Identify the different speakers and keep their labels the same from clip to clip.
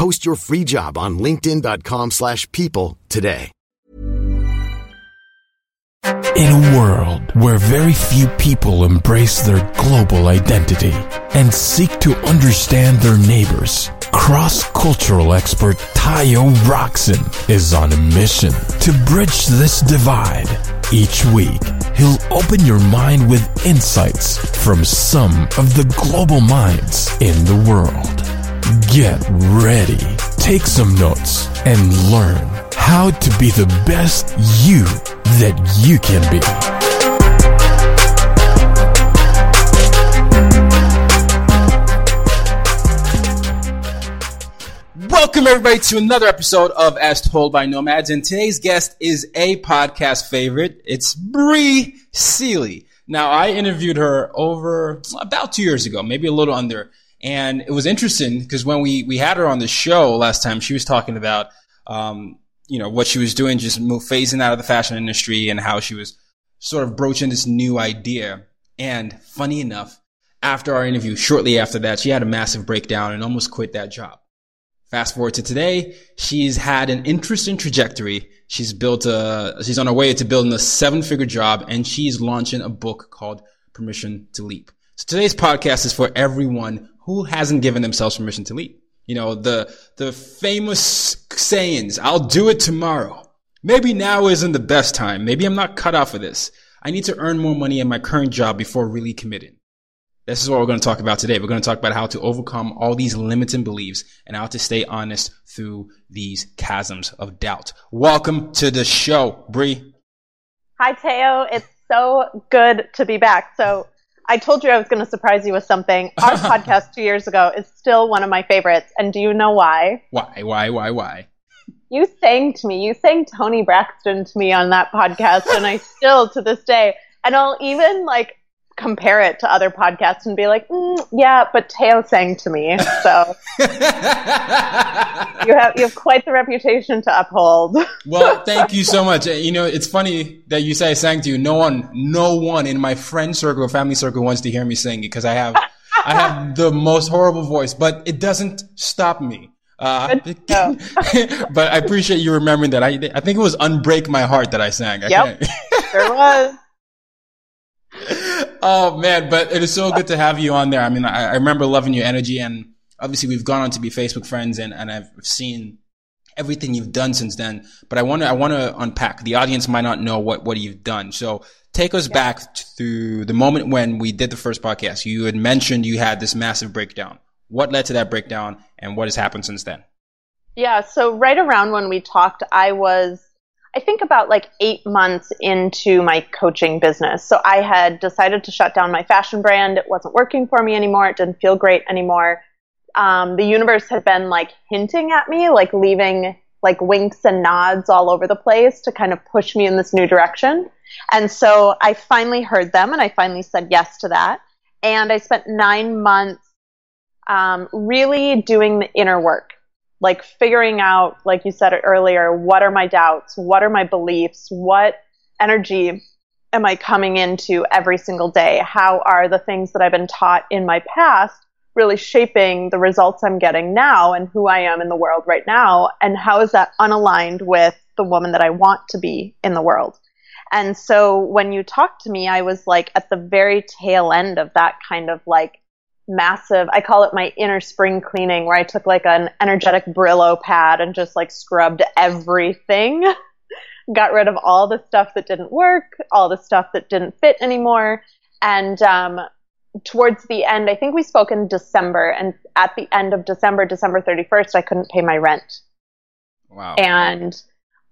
Speaker 1: Post your free job on linkedin.com/people slash people today.
Speaker 2: In a world where very few people embrace their global identity and seek to understand their neighbors, cross-cultural expert Tayo Rockson is on a mission to bridge this divide. Each week, he'll open your mind with insights from some of the global minds in the world. Get ready, take some notes, and learn how to be the best you that you can be.
Speaker 3: Welcome everybody to another episode of As Told by Nomads, and today's guest is a podcast favorite. It's Bree Seely. Now, I interviewed her over about two years ago, maybe a little under, and it was interesting because when we we had her on the show last time, she was talking about um, you know what she was doing, just move, phasing out of the fashion industry, and how she was sort of broaching this new idea. And funny enough, after our interview, shortly after that, she had a massive breakdown and almost quit that job. Fast forward to today, she's had an interesting trajectory. She's built a, she's on her way to building a seven figure job and she's launching a book called Permission to Leap. So today's podcast is for everyone who hasn't given themselves permission to lead? You know, the, the famous sayings, I'll do it tomorrow. Maybe now isn't the best time. Maybe I'm not cut out for this. I need to earn more money in my current job before really committing. This is what we're going to talk about today. We're going to talk about how to overcome all these limiting beliefs and how to stay honest through these chasms of doubt. Welcome to the show, Bree.
Speaker 4: Hi, Tayo. It's so good to be back. So I told you I was going to surprise you with something. Our podcast two years ago is still one of my favorites. And do you know why?
Speaker 3: Why, why, why, why?
Speaker 4: You sang to me. You sang Toni Braxton to me on that podcast. and I still, to this day, and I'll even like compare it to other podcasts and be like, mm, yeah, but Tayo sang to me. So you have you have quite the reputation to uphold.
Speaker 3: well, thank you so much. You know, it's funny that you say I sang to you. No one, no one in my friend circle or family circle wants to hear me sing because I have, I have the most horrible voice, but it doesn't stop me. Uh, but I appreciate you remembering that. I, I think it was "Unbreak My Heart" that I sang. I
Speaker 4: yep, sure was.
Speaker 3: Oh man, but it is so good to have you on there. I mean, I, I, remember loving your energy and obviously we've gone on to be Facebook friends and, and I've seen everything you've done since then. But I want to, I want to unpack. The audience might not know what, what you've done. So take us yeah. back to the moment when we did the first podcast. You had mentioned you had this massive breakdown. What led to that breakdown and what has happened since then?
Speaker 4: Yeah. So right around when we talked, I was I think about like eight months into my coaching business. So I had decided to shut down my fashion brand. It wasn't working for me anymore. It didn't feel great anymore. Um, the universe had been like hinting at me, like leaving like winks and nods all over the place to kind of push me in this new direction. And so I finally heard them and I finally said yes to that. And I spent nine months um, really doing the inner work like figuring out, like you said earlier, what are my doubts? What are my beliefs? What energy am I coming into every single day? How are the things that I've been taught in my past really shaping the results I'm getting now and who I am in the world right now? And how is that unaligned with the woman that I want to be in the world? And so when you talked to me, I was like at the very tail end of that kind of like massive i call it my inner spring cleaning where i took like an energetic brillo pad and just like scrubbed everything got rid of all the stuff that didn't work, all the stuff that didn't fit anymore. And um, towards the end, I think we spoke in December, and at the end of December, December 31st, I couldn't pay my rent.
Speaker 3: Wow.
Speaker 4: And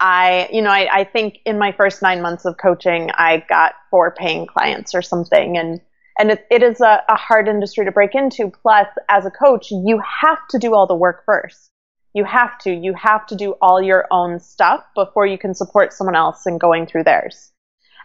Speaker 4: I, you know, I, I think in my first nine months of coaching, I got four paying clients or something. And, and it, it is a, a hard industry to break into. Plus, as a coach, you have to do all the work first. You have to. You have to do all your own stuff before you can support someone else in going through theirs.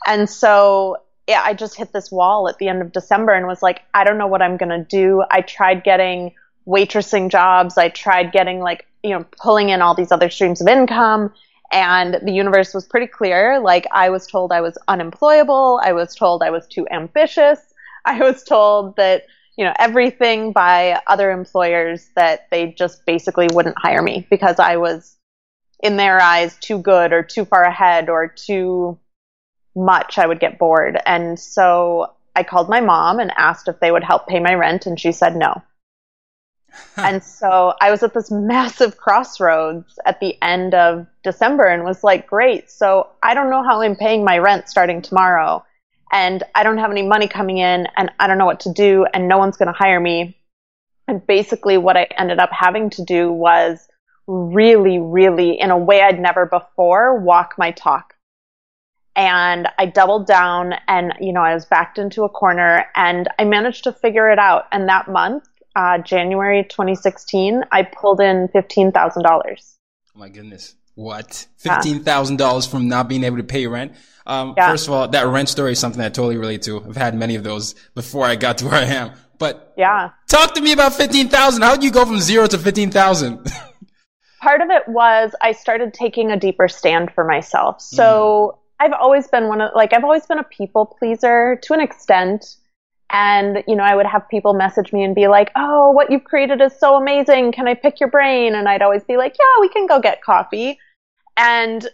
Speaker 4: And so, yeah, I just hit this wall at the end of December and was like, I don't know what I'm going to do. I tried getting waitressing jobs. I tried getting like, you know, pulling in all these other streams of income and the universe was pretty clear. Like I was told I was unemployable. I was told I was too ambitious. I was told that, you know, everything by other employers that they just basically wouldn't hire me because I was in their eyes too good or too far ahead or too much. I would get bored. And so I called my mom and asked if they would help pay my rent and she said no and so I was at this massive crossroads at the end of December and was like, great. So I don't know how I'm paying my rent starting tomorrow. And I don't have any money coming in and I don't know what to do and no one's going to hire me. And basically what I ended up having to do was really, really, in a way I'd never before, walk my talk. And I doubled down and, you know, I was backed into a corner and I managed to figure it out. And that month, uh, January 2016, I pulled in $15,000.
Speaker 3: Oh my goodness. What? $15,000 from not being able to pay rent? Um,
Speaker 4: Yeah.
Speaker 3: First of all, that rent story is something I totally relate to. I've had many of those before I got to where I am. But
Speaker 4: Yeah.
Speaker 3: talk to me about 15,000. How did you go from zero to 15,000?
Speaker 4: part of it was I started taking a deeper stand for myself. So I've always been one of like I've always been a people pleaser to an extent. And you know, I would have people message me and be like, "Oh, what you've created is so amazing. Can I pick your brain?" And I'd always be like, "Yeah, we can go get coffee." And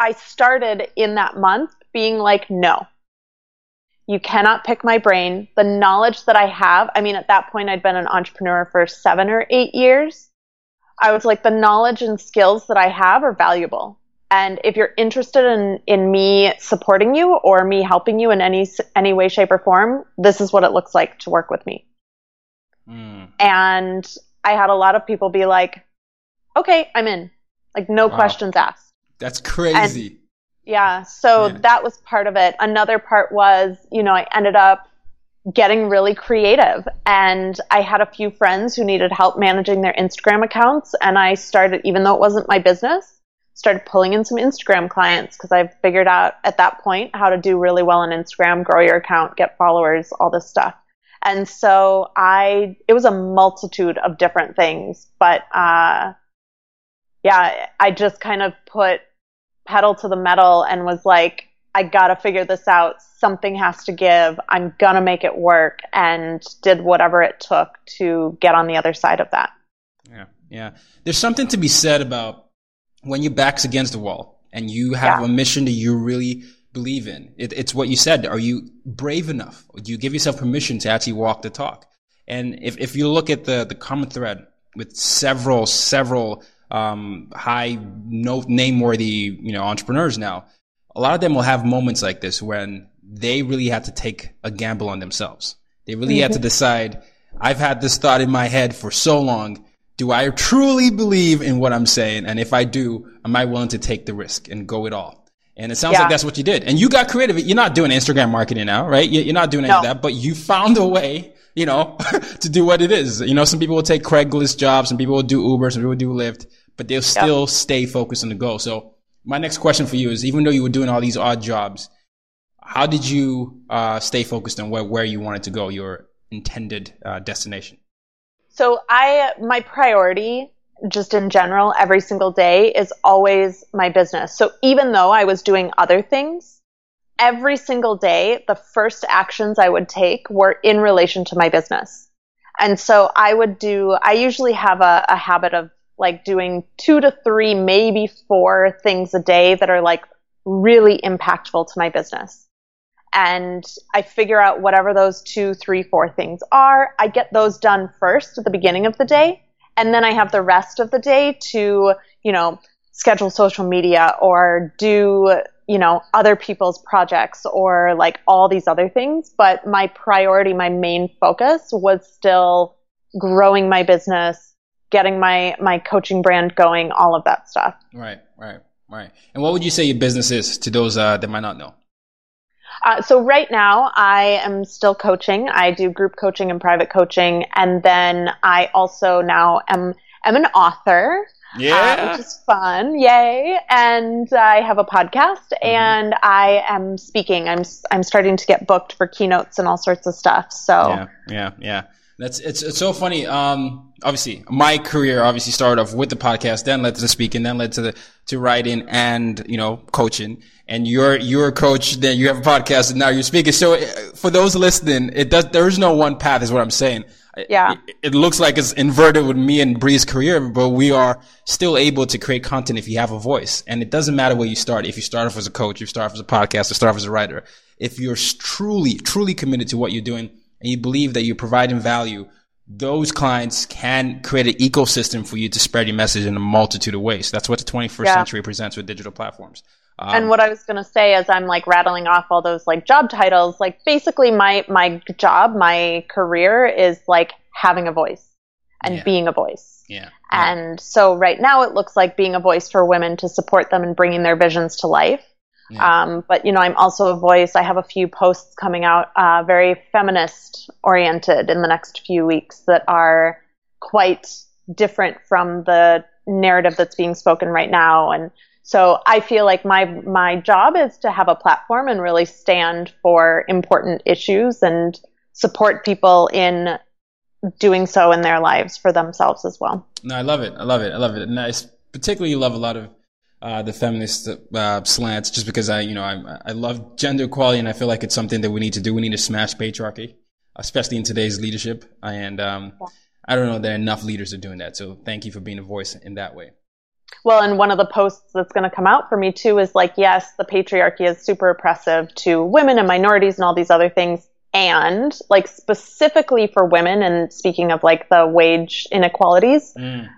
Speaker 4: I started in that month being like, "No. You cannot pick my brain. The knowledge that I have, I mean, at that point I'd been an entrepreneur for 7 or 8 years. I was like, the knowledge and skills that I have are valuable. And if you're interested in, in me supporting you or me helping you in any, any way, shape, or form, this is what it looks like to work with me.
Speaker 3: Mm.
Speaker 4: And I had a lot of people be like, okay, I'm in. Like, no
Speaker 3: Wow.
Speaker 4: questions asked.
Speaker 3: That's crazy.
Speaker 4: Yeah. So that was part of it. Another part was, you know, I ended up getting really creative and I had a few friends who needed help managing their Instagram accounts. And I started, even though it wasn't my business, started pulling in some Instagram clients because I figured out at that point how to do really well on Instagram, grow your account, get followers, all this stuff. And so I, it was a multitude of different things, but, uh, yeah, I just kind of put pedal to the metal and was like, I gotta figure this out. Something has to give. I'm gonna make it work and did whatever it took to get on the other side of that.
Speaker 3: Yeah, yeah. There's something to be said about when your back's against the wall and you have
Speaker 4: Yeah.
Speaker 3: a mission that you really believe in. It, it's what you said. Are you brave enough? Do you give yourself permission to actually walk the talk? And if, if you look at the, the common thread with several, several, um, high no name worthy, you know, entrepreneurs now, a lot of them will have moments like this when they really have to take a gamble on themselves. They really have to decide, I've had this thought in my head for so long. Do I truly believe in what I'm saying? And if I do, am I willing to take the risk and go it all? And it sounds
Speaker 4: Yeah.
Speaker 3: like that's what you did. And you got creative. You're not doing Instagram marketing now, right? You- You're not doing any of that, but you found a way, you know, to do what it is. You know, some people will take Craigslist jobs, some people will do Uber, some people will do Lyft, but they'll still stay focused on the goal. So my next question for you is, even though you were doing all these odd jobs, how did you uh, stay focused on where, where you wanted to go, your intended uh, destination?
Speaker 4: So I, my priority just in general every single day is always my business. So even though I was doing other things, every single day, the first actions I would take were in relation to my business. And so I would do, I usually have a, a habit of like doing two to three, maybe four things a day that are like really impactful to my business and I figure out whatever those two, three, four things are. I get those done first at the beginning of the day, and then I have the rest of the day to, you know, schedule social media or do you know other people's projects or like all these other things but my priority my main focus was still growing my business getting my my coaching brand going all of that stuff
Speaker 3: right right right and what would you say your business is to those uh, that might not know
Speaker 4: uh, so right now I am still coaching. I do group coaching and private coaching, and then I also now am am an author.
Speaker 3: Yeah,
Speaker 4: uh, which is fun. Yay! And I have a podcast, mm-hmm. and I am speaking. I'm I'm starting to get booked for keynotes and all sorts of stuff. So
Speaker 3: yeah, yeah, yeah. That's it's it's so funny. Um, obviously, my career obviously started off with the podcast, then led to the speaking, then led to the to writing and you know coaching. And you're you're a coach, then you have a podcast, and now you're speaking. So uh, for those listening, it does there is no one path, is what I'm saying.
Speaker 4: Yeah.
Speaker 3: It, it, looks like it's inverted with me and Bree's career, but we are still able to create content if you have a voice. And it doesn't matter where you start. If you start off as a coach, you start off as a podcaster, start off as a writer. If you're truly, truly committed to what you're doing and you believe that you're providing value, those clients can create an ecosystem for you to spread your message in a multitude of ways. That's what the 21st yeah. century presents with digital platforms.
Speaker 4: Um, and what I was going to say as I'm like rattling off all those like job titles, like basically my my job, my career is like having a voice and yeah. being a voice.
Speaker 3: Yeah.
Speaker 4: And so right now it looks like being a voice for women to support them in bringing their visions to life. Yeah. Um, but you know, I'm also a voice. I have a few posts coming out, uh, very feminist oriented in the next few weeks that are quite different from the narrative that's being spoken right now. And so I feel like my my job is to have a platform and really stand for important issues and support people in doing so in their lives for themselves as well.
Speaker 3: No, I love it. I love it. I love it. And I particularly love a lot of uh, the feminist uh, slants just because I, you know, I, I love gender equality and I feel like it's something that we need to do. We need to smash patriarchy, especially in today's leadership. And um. I don't know there are enough leaders are doing that. So thank you for being a voice in that way.
Speaker 4: Well, and one of the posts that's going to come out for me too is like, yes, the patriarchy is super oppressive to women and minorities and all these other things. And like specifically for women, and speaking of like the wage inequalities, mm.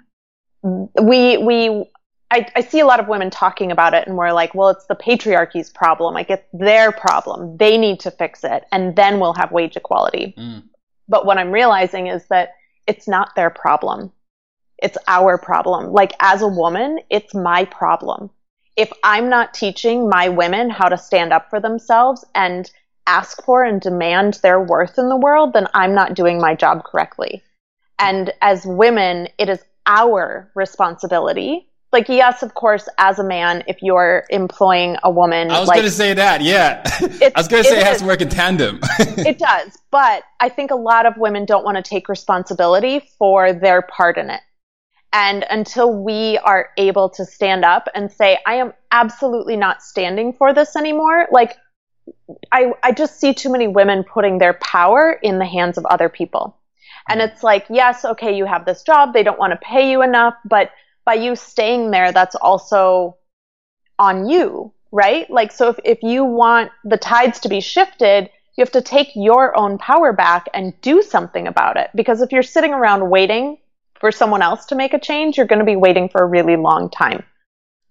Speaker 4: we, we, I, I see a lot of women talking about it and we're like, well, it's the patriarchy's problem. Like it's their problem. They need to fix it and then we'll have wage equality. Mm. But what I'm realizing is that it's not their problem it's our problem. Like as a woman, it's my problem. If I'm not teaching my women how to stand up for themselves and ask for and demand their worth in the world, then I'm not doing my job correctly. And as women, it is our responsibility. Like, yes, of course, as a man, if you're employing a woman.
Speaker 3: I was
Speaker 4: like,
Speaker 3: going to say that, yeah. I was going to say it, it has to work in tandem.
Speaker 4: it does. But I think a lot of women don't want to take responsibility for their part in it. And until we are able to stand up and say, I am absolutely not standing for this anymore, like, I, I just see too many women putting their power in the hands of other people. And mm-hmm. it's like, yes, okay, you have this job. They don't want to pay you enough, but by you staying there, that's also on you, right? Like, so if, if you want the tides to be shifted, you have to take your own power back and do something about it. Because if you're sitting around waiting for someone else to make a change, you're going to be waiting for a really long time.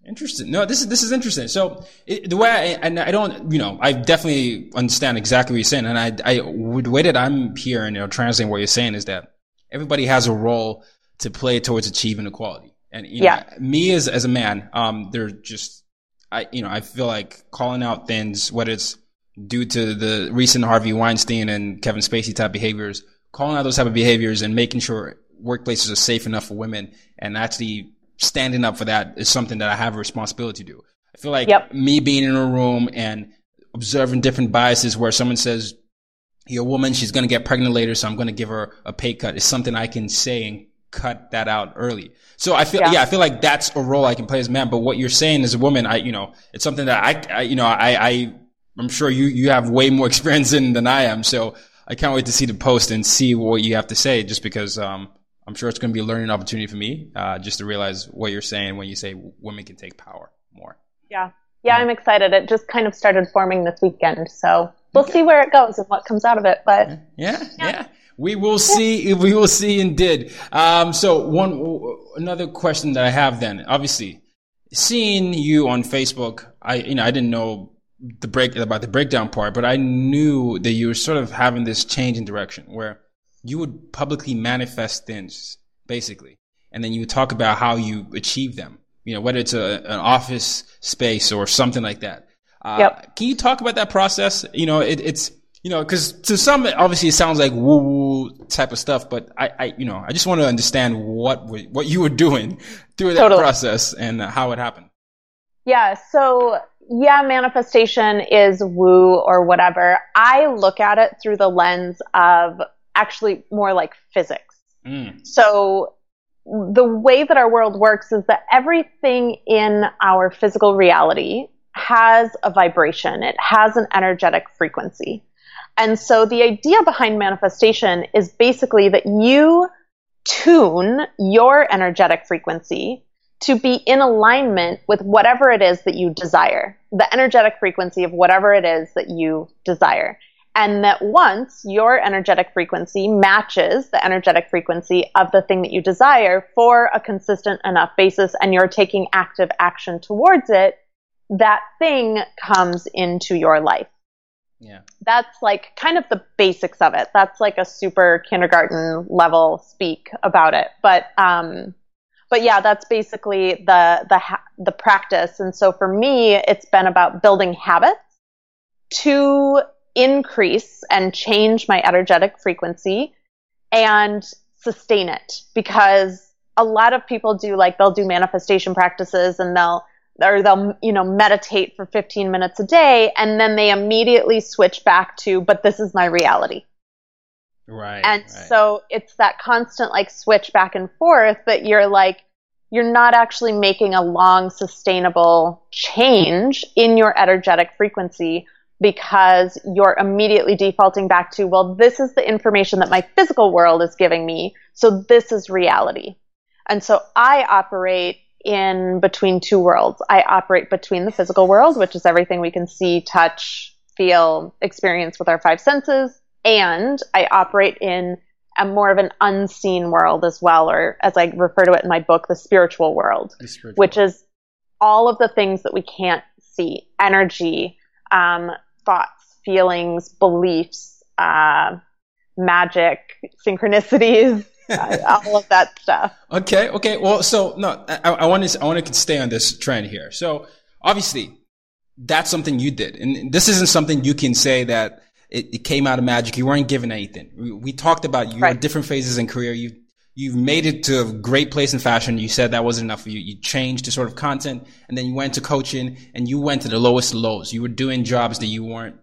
Speaker 3: Interesting. No, this is this is interesting. So it, the way I and I don't, you know, I definitely understand exactly what you're saying, and I, I, the way that I'm hearing, you know, translating what you're saying is that everybody has a role to play towards achieving equality. And you know, yeah. me as as a man, um, they're just, I, you know, I feel like calling out things, whether it's due to the recent Harvey Weinstein and Kevin Spacey type behaviors, calling out those type of behaviors and making sure workplaces are safe enough for women and actually standing up for that is something that I have a responsibility to do. I feel like yep. me being in a room and observing different biases where someone says, you're a woman, she's going to get pregnant later, so I'm going to give her a pay cut is something I can say and cut that out early. So I feel, yeah. yeah. I feel like that's a role I can play as a man. But what you're saying as a woman, I, you know, it's something that I, I you know, I, I, I'm sure you, you have way more experience in than I am. So I can't wait to see the post and see what you have to say just because, um, I'm sure it's going to be a learning opportunity for me, uh, just to realize what you're saying when you say women can take power more.
Speaker 4: Yeah. Yeah, I'm excited. It just kind of started forming this weekend. So we'll okay. see where it goes and what comes out of it. But
Speaker 3: yeah, yeah. yeah. We will see. We will see indeed. Um, so one, another question that I have then, obviously, seeing you on Facebook, I you know I didn't know the break about the breakdown part, but I knew that you were sort of having this change in direction where you would publicly manifest things, basically, and then you would talk about how you achieve them. You know, whether it's a, an office space or something like that. Uh,
Speaker 4: Yep.
Speaker 3: Can you talk about that process? You know, it, it's you know, because to some, obviously, it sounds like woo woo type of stuff. But I, I, you know, I just want to understand what wa- what you were doing through that
Speaker 4: Totally.
Speaker 3: process and how it happened.
Speaker 4: Yeah, so yeah, manifestation is woo or whatever. I look at it through the lens of actually more like physics.
Speaker 3: Mm.
Speaker 4: So the way that our world works is that everything in our physical reality has a vibration. It has an energetic frequency. And so the idea behind manifestation is basically that you tune your energetic frequency to be in alignment with whatever it is that you desire, the energetic frequency of whatever it is that you desire. And that once your energetic frequency matches the energetic frequency of the thing that you desire for a consistent enough basis and you're taking active action towards it, that thing comes into your life
Speaker 3: Yeah.
Speaker 4: that's like kind of the basics of it. That's like a super kindergarten level speak about it. But um, but yeah, that's basically the the ha- the practice. And so for me, it's been about building habits to increase and change my energetic frequency and sustain it because a lot of people do like they'll do manifestation practices and they'll or they'll you know meditate for 15 minutes a day and then they immediately switch back to but this is my reality
Speaker 3: Right.
Speaker 4: and
Speaker 3: right.
Speaker 4: so it's that constant like switch back and forth that you're like you're not actually making a long sustainable change in your energetic frequency because you're immediately defaulting back to well this is the information that my physical world is giving me so this is reality and so i operate in between two worlds i operate between the physical world which is everything we can see touch feel experience with our five senses and I operate in a more of an unseen world as well, or as I refer to it in my book, the spiritual world,
Speaker 3: The spiritual
Speaker 4: which
Speaker 3: world.
Speaker 4: is all of the things that we can't see energy, um, thoughts, feelings, beliefs, uh, magic, synchronicities, all of that stuff.
Speaker 3: Okay, okay. Well, so no, I, I want to I want to stay on this trend here. So obviously, that's something you did, and this isn't something you can say that it, it came out of magic. You weren't given anything. We, we talked about you
Speaker 4: Right.
Speaker 3: different phases in career. You you've made it to a great place in fashion. You said that wasn't enough for you. You changed to sort of content, and then you went to coaching, and you went to the lowest lows. You were doing jobs that you weren't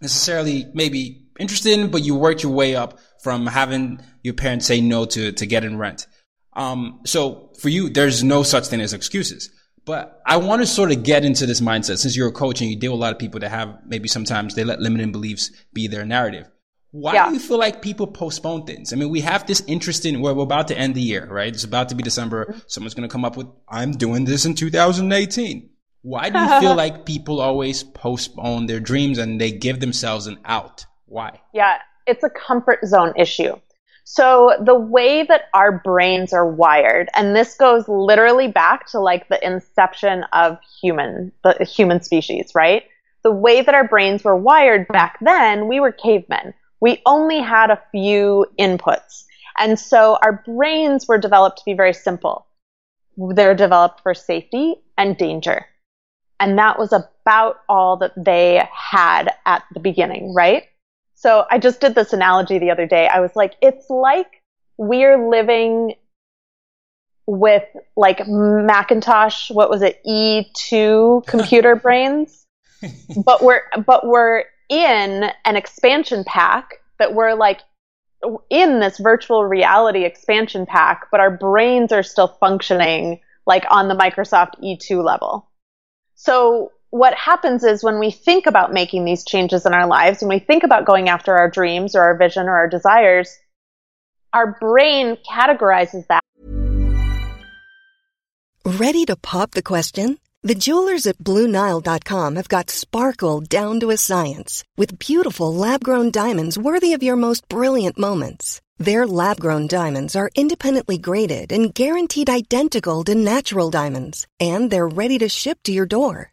Speaker 3: necessarily maybe interested in, but you worked your way up from having your parents say no to, to getting rent. Um, so for you, there's no such thing as excuses. But I want to sort of get into this mindset since you're a coach and you deal with a lot of people that have maybe sometimes they let limiting beliefs be their narrative. Why
Speaker 4: Yeah.
Speaker 3: do you feel like people postpone things? I mean, we have this interesting, where we're about to end the year, right? It's about to be December. Someone's going to come up with, I'm doing this in 2018. Why do you feel like people always postpone their dreams and they give themselves an out? Why?
Speaker 4: Yeah, it's a comfort zone issue. So the way that our brains are wired, and this goes literally back to like the inception of human, the human species, right? The way that our brains were wired back then, we were cavemen. We only had a few inputs. And so our brains were developed to be very simple. They're developed for safety and danger. And that was about all that they had at the beginning, right? So I just did this analogy the other day. I was like, it's like we're living with like Macintosh, what was it, E2 computer brains, but we're, but we're in an expansion pack that we're like in this virtual reality expansion pack, but our brains are still functioning like on the Microsoft E2 level. So what happens is when we think about making these changes in our lives, when we think about going after our dreams or our vision or our desires, our brain categorizes that
Speaker 5: Ready to pop the question? The jewelers at BlueNile.com have got sparkle down to a science with beautiful lab grown diamonds worthy of your most brilliant moments. Their lab grown diamonds are independently graded and guaranteed identical to natural diamonds, and they're ready to ship to your door.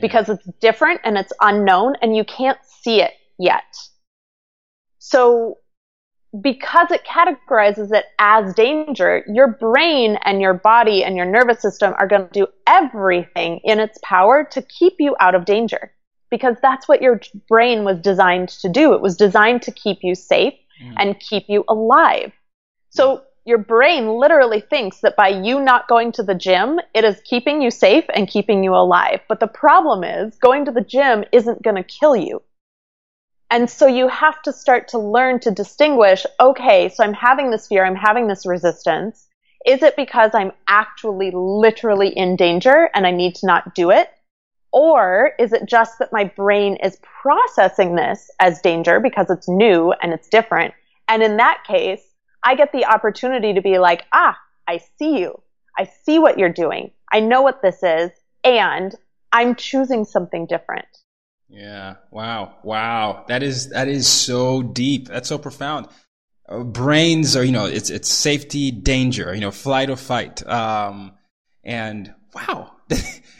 Speaker 4: because it's different and it's unknown and you can't see it yet. So because it categorizes it as danger, your brain and your body and your nervous system are going to do everything in its power to keep you out of danger. Because that's what your brain was designed to do. It was designed to keep you safe mm. and keep you alive. So your brain literally thinks that by you not going to the gym, it is keeping you safe and keeping you alive. But the problem is going to the gym isn't going to kill you. And so you have to start to learn to distinguish, okay, so I'm having this fear, I'm having this resistance. Is it because I'm actually literally in danger and I need to not do it? Or is it just that my brain is processing this as danger because it's new and it's different? And in that case, I get the opportunity to be like, ah, I see you. I see what you're doing. I know what this is. And I'm choosing something different.
Speaker 3: Yeah. Wow. Wow. That is that is so deep. That's so profound. Uh, brains are, you know, it's it's safety, danger, you know, flight or fight. Um, and wow.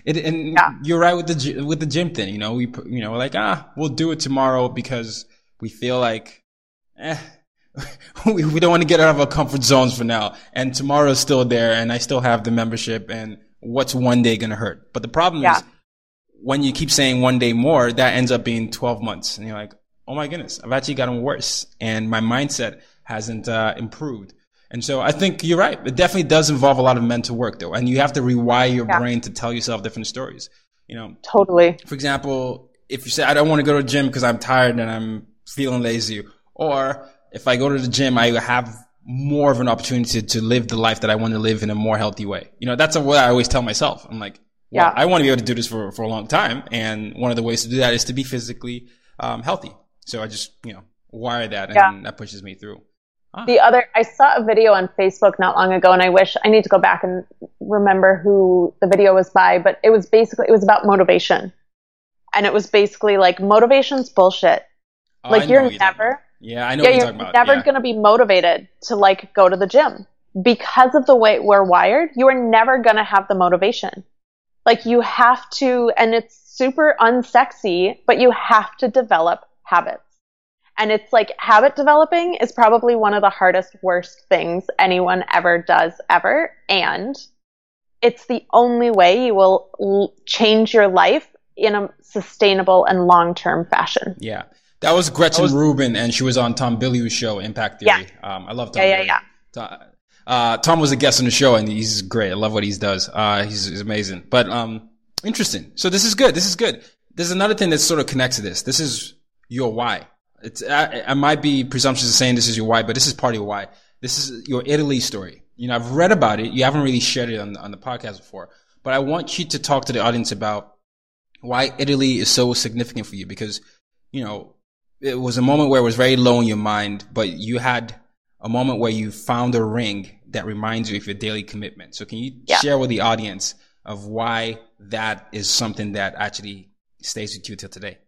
Speaker 3: it, and
Speaker 4: Yeah.
Speaker 3: you're right with the with the gym thing. You know, we you know we're like ah, we'll do it tomorrow because we feel like, eh, we we don't want to get out of our comfort zones for now. And tomorrow's still there, and I still have the membership. And what's one day gonna hurt? But the problem
Speaker 4: Yeah.
Speaker 3: is when you keep saying one day more, that ends up being 12 months. And you're like, oh my goodness, I've actually gotten worse. And my mindset hasn't uh, improved. And so I think you're right. It definitely does involve a lot of mental work though. And you have to rewire your
Speaker 4: Yeah.
Speaker 3: brain to tell yourself different stories. You know,
Speaker 4: Totally.
Speaker 3: for example, if you say, I don't want to go to the gym because I'm tired and I'm feeling lazy, or if I go to the gym, I have more of an opportunity to, to live the life that I want to live in a more healthy way. You know, that's what I always tell myself. I'm like, well,
Speaker 4: Yeah.
Speaker 3: I want to be able to do this for, for a long time. And one of the ways to do that is to be physically um, healthy. So I just, you know, wire that and
Speaker 4: Yeah.
Speaker 3: that pushes me through.
Speaker 4: The other, I saw a video on Facebook not long ago, and I wish I need to go back and remember who the video was by, but it was basically, it was about motivation. And it was basically like, motivation's bullshit.
Speaker 3: Oh,
Speaker 4: like, you're never.
Speaker 3: Yeah, I know
Speaker 4: yeah,
Speaker 3: what you're talking about.
Speaker 4: you're never
Speaker 3: yeah.
Speaker 4: going to be motivated to like go to the gym because of the way we're wired. You are never going to have the motivation. Like you have to, and it's super unsexy, but you have to develop habits. And it's like habit developing is probably one of the hardest, worst things anyone ever does ever. And it's the only way you will l- change your life in a sustainable and long-term fashion.
Speaker 3: Yeah. That was Gretchen Rubin, and she was on Tom Bilyeu's show, Impact Theory. Um, I love Tom.
Speaker 4: Yeah, yeah, yeah.
Speaker 3: Uh, Tom was a guest on the show, and he's great. I love what he does. Uh, he's, he's amazing. But um, interesting. So this is good. This is good. There's another thing that sort of connects to this. This is your why. It's I, I might be presumptuous in saying this is your why, but this is part of your why. This is your Italy story. You know, I've read about it. You haven't really shared it on on the podcast before, but I want you to talk to the audience about why Italy is so significant for you because, you know, it was a moment where it was very low in your mind, but you had a moment where you found a ring that reminds you of your daily commitment. So can you
Speaker 4: Yeah.
Speaker 3: share with the audience of why that is something that actually stays with you till today?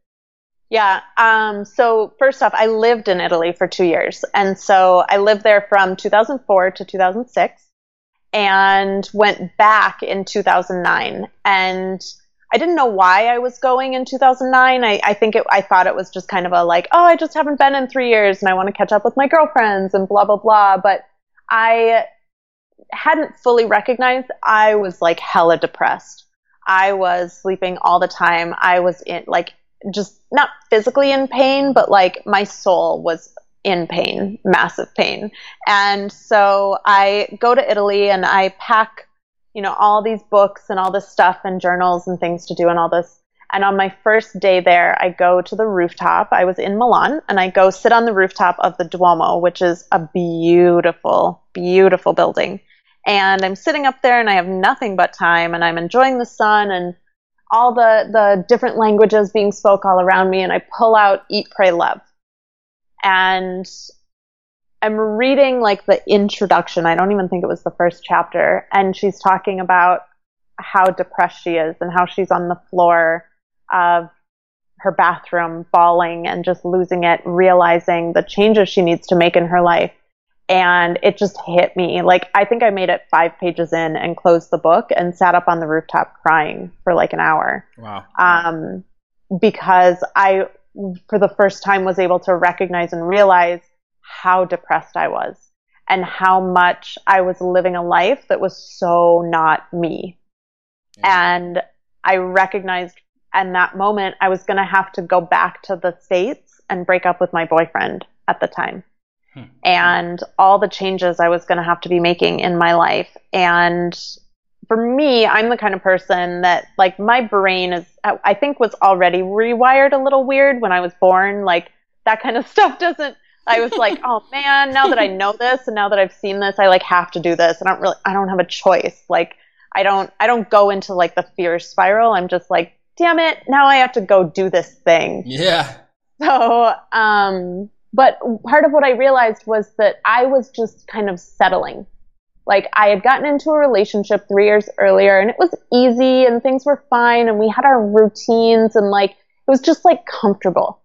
Speaker 4: Yeah. Um, so first off, I lived in Italy for two years. And so I lived there from 2004 to 2006 and went back in 2009. And I didn't know why I was going in 2009. I, I think it, I thought it was just kind of a like, oh, I just haven't been in three years and I want to catch up with my girlfriends and blah, blah, blah. But I hadn't fully recognized I was like hella depressed. I was sleeping all the time. I was in like just not physically in pain, but like my soul was in pain, massive pain. And so I go to Italy and I pack, you know, all these books and all this stuff and journals and things to do and all this. And on my first day there, I go to the rooftop. I was in Milan and I go sit on the rooftop of the Duomo, which is a beautiful, beautiful building. And I'm sitting up there and I have nothing but time and I'm enjoying the sun and all the, the different languages being spoke all around me. And I pull out Eat, Pray, Love. And I'm reading like the introduction. I don't even think it was the first chapter. And she's talking about how depressed she is and how she's on the floor of her bathroom bawling and just losing it, realizing the changes she needs to make in her life. And it just hit me. Like, I think I made it five pages in and closed the book and sat up on the rooftop crying for like an hour.
Speaker 3: Wow.
Speaker 4: Um, because I, for the first time, was able to recognize and realize how depressed I was and how much I was living a life that was so not me. Yeah. And I recognized in that moment I was going to have to go back to the States and break up with my boyfriend at the time. Hmm. And all the changes I was going to have to be making in my life. And for me, I'm the kind of person that, like, my brain is, I think, was already rewired a little weird when I was born. Like, that kind of stuff doesn't, I was like, oh man, now that I know this and now that I've seen this, I like have to do this. I don't really, I don't have a choice. Like, I don't, I don't go into like the fear spiral. I'm just like, damn it, now I have to go do this thing.
Speaker 3: Yeah.
Speaker 4: So, um, but part of what I realized was that I was just kind of settling. Like I had gotten into a relationship three years earlier and it was easy and things were fine and we had our routines and like it was just like comfortable,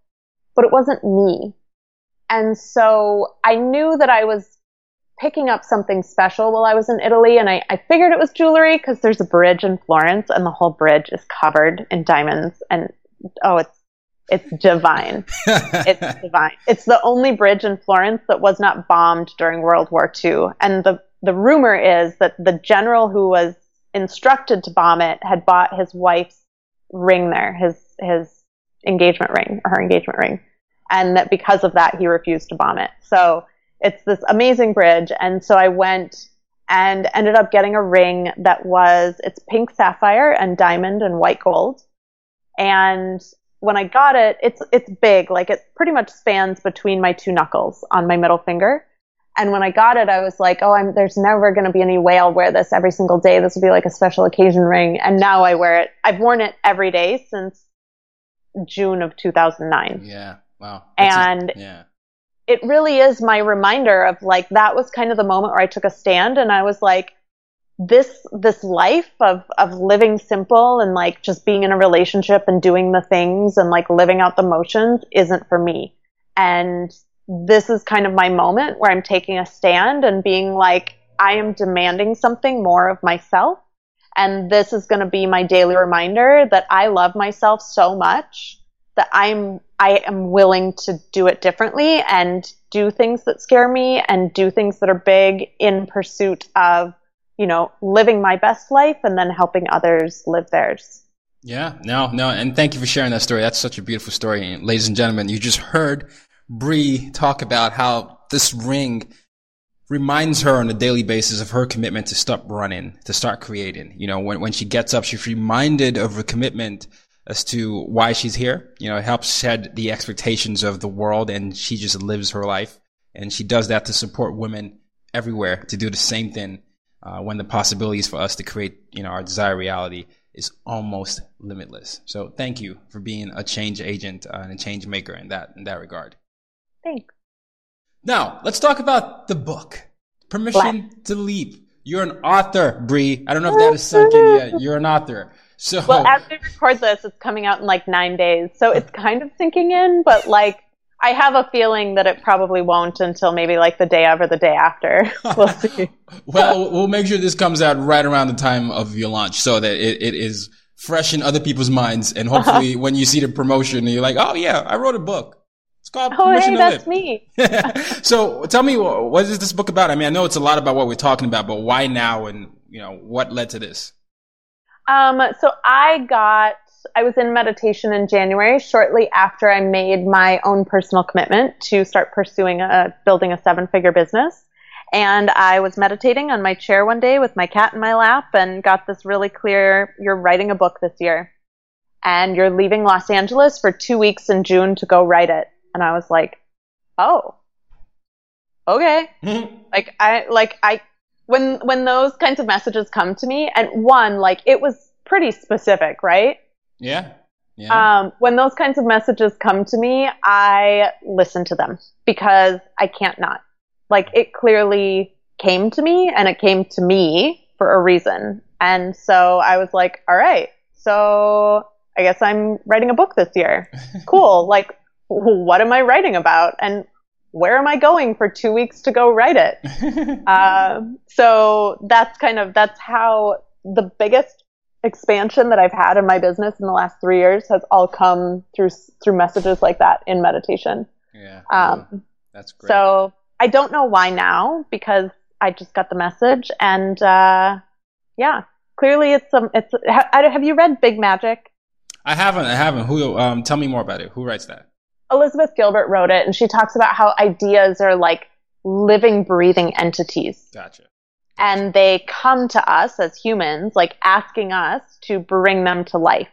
Speaker 4: but it wasn't me. And so I knew that I was picking up something special while I was in Italy, and I, I figured it was jewelry because there's a bridge in Florence, and the whole bridge is covered in diamonds, and oh, it's it's divine. it's divine. It's the only bridge in Florence that was not bombed during World War II, and the the rumor is that the general who was instructed to bomb it had bought his wife's ring there, his his engagement ring or her engagement ring, and that because of that he refused to bomb it. So it's this amazing bridge. And so I went and ended up getting a ring that was, it's pink sapphire and diamond and white gold. And when I got it, it's, it's big, like it pretty much spans between my two knuckles on my middle finger. And when I got it, I was like, oh, I'm, there's never going to be any way I'll wear this every single day. This will be like a special occasion ring. And now I wear it. I've worn it every day since June of 2009.
Speaker 3: Yeah. Wow.
Speaker 4: That's and a, yeah it really is my reminder of like that was kind of the moment where I took a stand and I was like this this life of of living simple and like just being in a relationship and doing the things and like living out the motions isn't for me. And this is kind of my moment where I'm taking a stand and being like I am demanding something more of myself and this is going to be my daily reminder that I love myself so much that I'm I am willing to do it differently and do things that scare me and do things that are big in pursuit of, you know, living my best life and then helping others live theirs.
Speaker 3: Yeah, no, no, and thank you for sharing that story. That's such a beautiful story. And ladies and gentlemen, you just heard Bree talk about how this ring reminds her on a daily basis of her commitment to stop running, to start creating. You know, when, when she gets up, she's reminded of her commitment as to why she's here. You know, it helps shed the expectations of the world and she just lives her life. And she does that to support women everywhere to do the same thing uh, when the possibilities for us to create, you know, our desired reality is almost limitless. So thank you for being a change agent uh, and a change maker in that, in that regard.
Speaker 4: Thanks.
Speaker 3: Now, let's talk about the book, Permission Black. to Leap. You're an author, Bree. I don't know if that is sunk in yet. You're an author. So
Speaker 4: well, as we record this, it's coming out in like nine days, so it's kind of sinking in. But like, I have a feeling that it probably won't until maybe like the day of or the day after. We'll see.
Speaker 3: well, we'll make sure this comes out right around the time of your launch, so that it, it is fresh in other people's minds, and hopefully, when you see the promotion, you're like, "Oh yeah, I wrote a book."
Speaker 4: It's called oh, hey, that's me.
Speaker 3: so tell me, what is this book about? I mean, I know it's a lot about what we're talking about, but why now, and you know, what led to this?
Speaker 4: Um, so I got I was in meditation in January, shortly after I made my own personal commitment to start pursuing a building a seven figure business. And I was meditating on my chair one day with my cat in my lap and got this really clear you're writing a book this year. And you're leaving Los Angeles for two weeks in June to go write it. And I was like, oh, okay. like I, like I, when, when those kinds of messages come to me and one, like it was pretty specific, right?
Speaker 3: Yeah. Yeah.
Speaker 4: Um, when those kinds of messages come to me, I listen to them because I can't not. Like it clearly came to me and it came to me for a reason. And so I was like, all right, so I guess I'm writing a book this year. cool. Like, what am I writing about? And where am I going for two weeks to go write it? uh, so that's kind of, that's how the biggest expansion that I've had in my business in the last three years has all come through, through messages like that in meditation.
Speaker 3: Yeah.
Speaker 4: Um,
Speaker 3: that's great.
Speaker 4: So I don't know why now because I just got the message and, uh, yeah, clearly it's, um, it's, have you read Big Magic?
Speaker 3: I haven't, I haven't. Who, um, tell me more about it. Who writes that?
Speaker 4: Elizabeth Gilbert wrote it and she talks about how ideas are like living, breathing entities.
Speaker 3: Gotcha.
Speaker 4: And they come to us as humans, like asking us to bring them to life.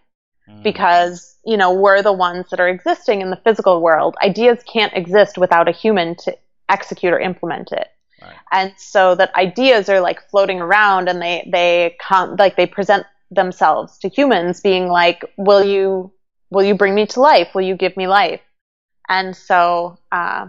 Speaker 4: Mm. Because, you know, we're the ones that are existing in the physical world. Ideas can't exist without a human to execute or implement it.
Speaker 3: Right.
Speaker 4: And so that ideas are like floating around and they, they come, like they present themselves to humans being like, will you, will you bring me to life? Will you give me life? And so, uh,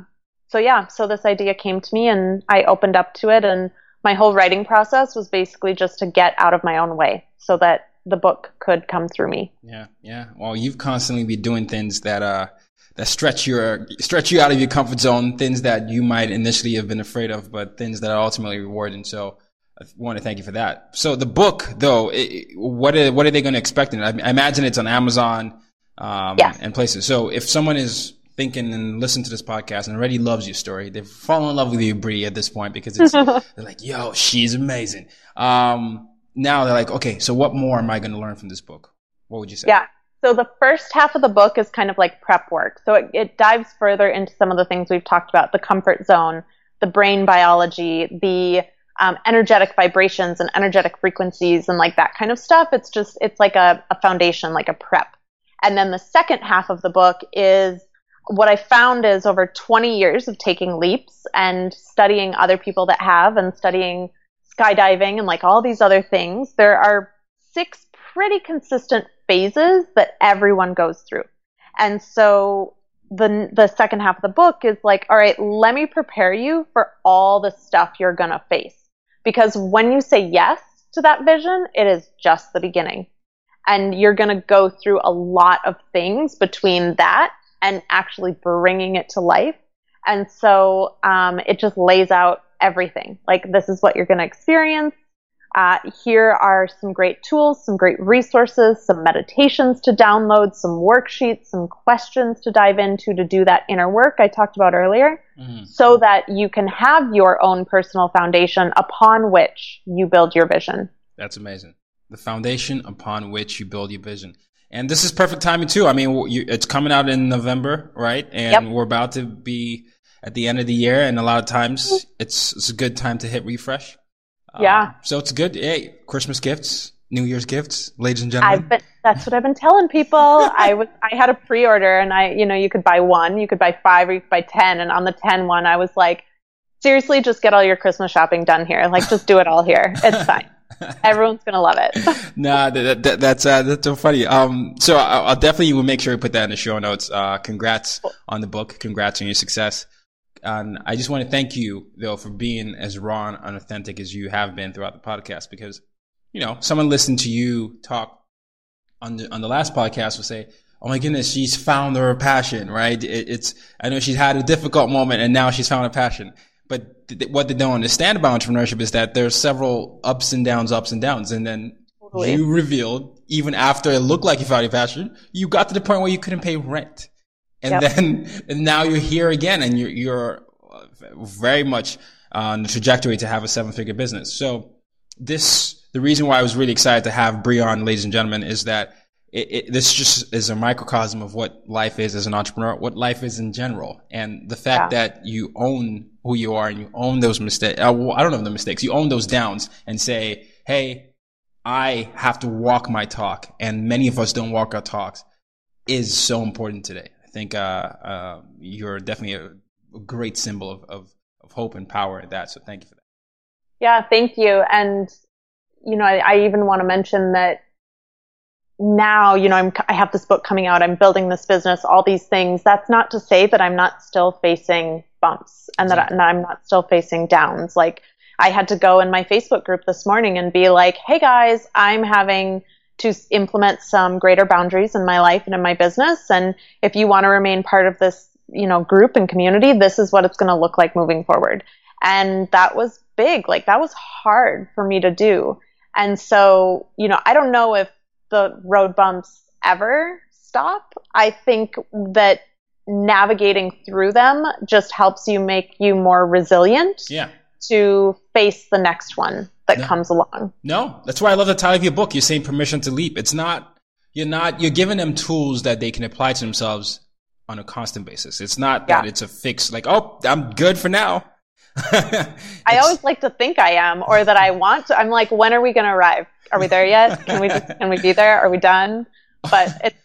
Speaker 4: so yeah, so this idea came to me and I opened up to it and my whole writing process was basically just to get out of my own way so that the book could come through me.
Speaker 3: Yeah, yeah. Well, you've constantly been doing things that uh that stretch your stretch you out of your comfort zone, things that you might initially have been afraid of, but things that are ultimately rewarding. So I want to thank you for that. So the book, though, it, what are, what are they going to expect in it? I, imagine it's on Amazon um,
Speaker 4: yes.
Speaker 3: and places. So if someone is thinking and listen to this podcast and already loves your story, they've fallen in love with you, Bree, at this point because it's they're like, "Yo, she's amazing." Um, now they're like, "Okay, so what more am I going to learn from this book?" What would you say?
Speaker 4: Yeah. So the first half of the book is kind of like prep work. So it, it dives further into some of the things we've talked about: the comfort zone, the brain biology, the um, energetic vibrations and energetic frequencies and like that kind of stuff. It's just, it's like a, a foundation, like a prep. And then the second half of the book is what I found is over 20 years of taking leaps and studying other people that have and studying skydiving and like all these other things, there are six pretty consistent phases that everyone goes through. And so the the second half of the book is like, all right, let me prepare you for all the stuff you're going to face. Because when you say yes to that vision, it is just the beginning. And you're going to go through a lot of things between that and actually bringing it to life. And so um, it just lays out everything. Like, this is what you're going to experience. Uh, here are some great tools, some great resources, some meditations to download, some worksheets, some questions to dive into to do that inner work I talked about earlier, mm-hmm. so that you can have your own personal foundation upon which you build your vision.
Speaker 3: That's amazing. The foundation upon which you build your vision. And this is perfect timing too. I mean, you, it's coming out in November, right? And yep. we're about to be at the end of the year, and a lot of times it's it's a good time to hit refresh.
Speaker 4: Yeah.
Speaker 3: Um, so it's good. Hey, Christmas gifts, New Year's gifts, ladies and gentlemen.
Speaker 4: I've been, that's what I've been telling people. I was, I had a pre-order and I, you know, you could buy one, you could buy five, or you could buy 10. And on the ten one, I was like, seriously, just get all your Christmas shopping done here. Like, just do it all here. It's fine. Everyone's gonna love it.
Speaker 3: nah, that, that, that's uh, that's so funny. Um, so I'll, I'll definitely will make sure to put that in the show notes. Uh, congrats on the book. Congrats on your success. And I just want to thank you though for being as raw and unauthentic as you have been throughout the podcast because, you know, someone listened to you talk on the, on the last podcast will say, Oh my goodness, she's found her passion, right? It, it's, I know she's had a difficult moment and now she's found a passion. But th- what they don't understand about entrepreneurship is that there's several ups and downs, ups and downs. And then totally. you revealed, even after it looked like you found your passion, you got to the point where you couldn't pay rent. And yep. then and now you're here again and you're, you're uh, very much on the trajectory to have a seven figure business. So this, the reason why I was really excited to have Bree on, ladies and gentlemen, is that it, it, this just is a microcosm of what life is as an entrepreneur, what life is in general. And the fact yeah. that you own who you are and you own those mistakes, uh, I don't know the mistakes, you own those downs and say, Hey, I have to walk my talk. And many of us don't walk our talks is so important today. I think, uh, uh, you're definitely a, a great symbol of, of, of, hope and power in that. So thank you for that.
Speaker 4: Yeah, thank you. And, you know, I, I even want to mention that now, you know, I'm, I have this book coming out. I'm building this business, all these things. That's not to say that I'm not still facing bumps and that, and I'm not still facing downs. Like I had to go in my Facebook group this morning and be like, Hey guys, I'm having to implement some greater boundaries in my life and in my business. And if you want to remain part of this, you know, group and community, this is what it's going to look like moving forward. And that was big. Like that was hard for me to do. And so, you know, I don't know if the road bumps ever stop. I think that navigating through them just helps you make you more resilient.
Speaker 3: Yeah.
Speaker 4: To face the next one that no. comes along.
Speaker 3: No, that's why I love the title of your book. You're saying permission to leap. It's not, you're not, you're giving them tools that they can apply to themselves on a constant basis. It's not that it's a fix, like, oh, I'm good for now.
Speaker 4: I always like to think I am, or that I want to. I'm like, when are we going to arrive? Are we there yet? Can we just, can we be there? Are we done? But it's,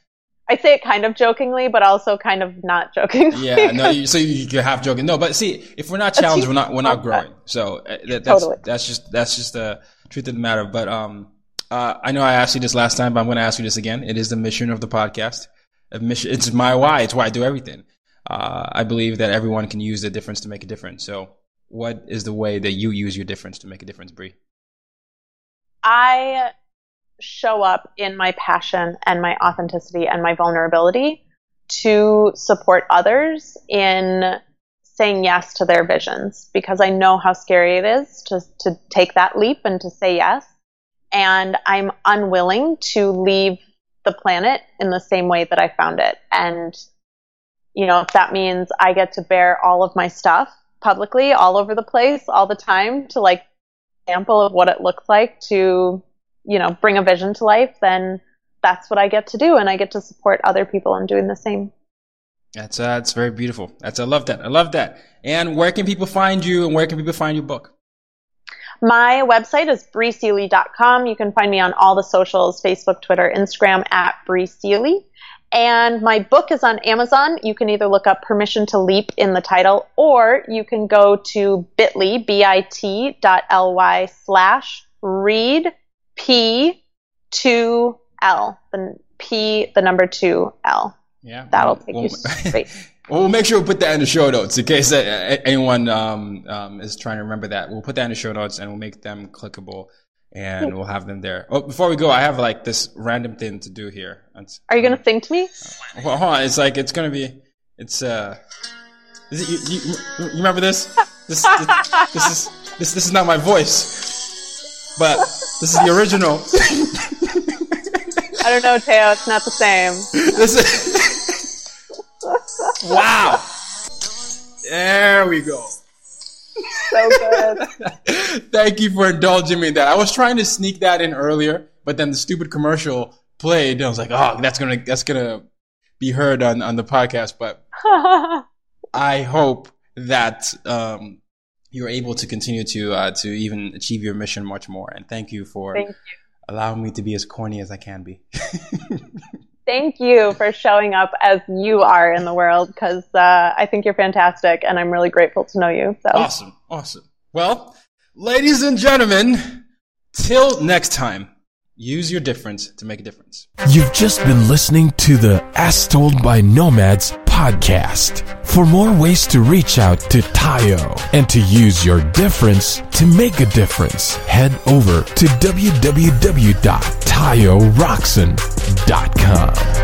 Speaker 4: I say it kind of jokingly, but also kind of not jokingly.
Speaker 3: Yeah, no, you, so you, you half joking. No, but see, if we're not challenged, we're not we're not growing. So uh, that, that's totally. that's just that's just the truth of the matter. But um, uh, I know I asked you this last time, but I'm going to ask you this again. It is the mission of the podcast. A mission. It's my why. It's why I do everything. Uh, I believe that everyone can use the difference to make a difference. So, what is the way that you use your difference to make a difference, Bree?
Speaker 4: I show up in my passion and my authenticity and my vulnerability to support others in saying yes to their visions because I know how scary it is to, to take that leap and to say yes. And I'm unwilling to leave the planet in the same way that I found it. And, you know, if that means I get to bear all of my stuff publicly all over the place all the time to like example of what it looks like to, you know, bring a vision to life, then that's what I get to do. And I get to support other people in doing the same.
Speaker 3: That's, uh, that's very beautiful. That's, I love that. I love that. And where can people find you and where can people find your book?
Speaker 4: My website is breeseely.com. You can find me on all the socials, Facebook, Twitter, Instagram at Bree Seely. And my book is on Amazon. You can either look up Permission to Leap in the title, or you can go to bit.ly, B-I-T dot L-Y slash read P2L, the P, the number two L.
Speaker 3: Yeah.
Speaker 4: That'll take you straight.
Speaker 3: Well, we'll make sure we put that in the show notes in case anyone um, um, is trying to remember that. We'll put that in the show notes and we'll make them clickable and we'll have them there. Oh, before we go, I have like this random thing to do here.
Speaker 4: It's, Are you gonna sing to me?
Speaker 3: Uh, well, hold on. It's like it's gonna be. It's uh. Is it, you, you, you remember this? This, this? this is this this is not my voice, but this is the original.
Speaker 4: I don't know, Tayo. It's not the same. This
Speaker 3: is. wow. There we go
Speaker 4: so good.
Speaker 3: Thank you for indulging me in that. I was trying to sneak that in earlier, but then the stupid commercial played. And I was like, oh, that's gonna that's gonna be heard on on the podcast. But I hope that um, you're able to continue to uh, to even achieve your mission much more. And thank you for
Speaker 4: thank you.
Speaker 3: allowing me to be as corny as I can be.
Speaker 4: Thank you for showing up as you are in the world because uh, I think you're fantastic and I'm really grateful to know you. So.
Speaker 3: Awesome. Awesome. Well, ladies and gentlemen, till next time, use your difference to make a difference.
Speaker 2: You've just been listening to the As Told by Nomads podcast. For more ways to reach out to Tayo and to use your difference to make a difference, head over to www.tayorockson.com.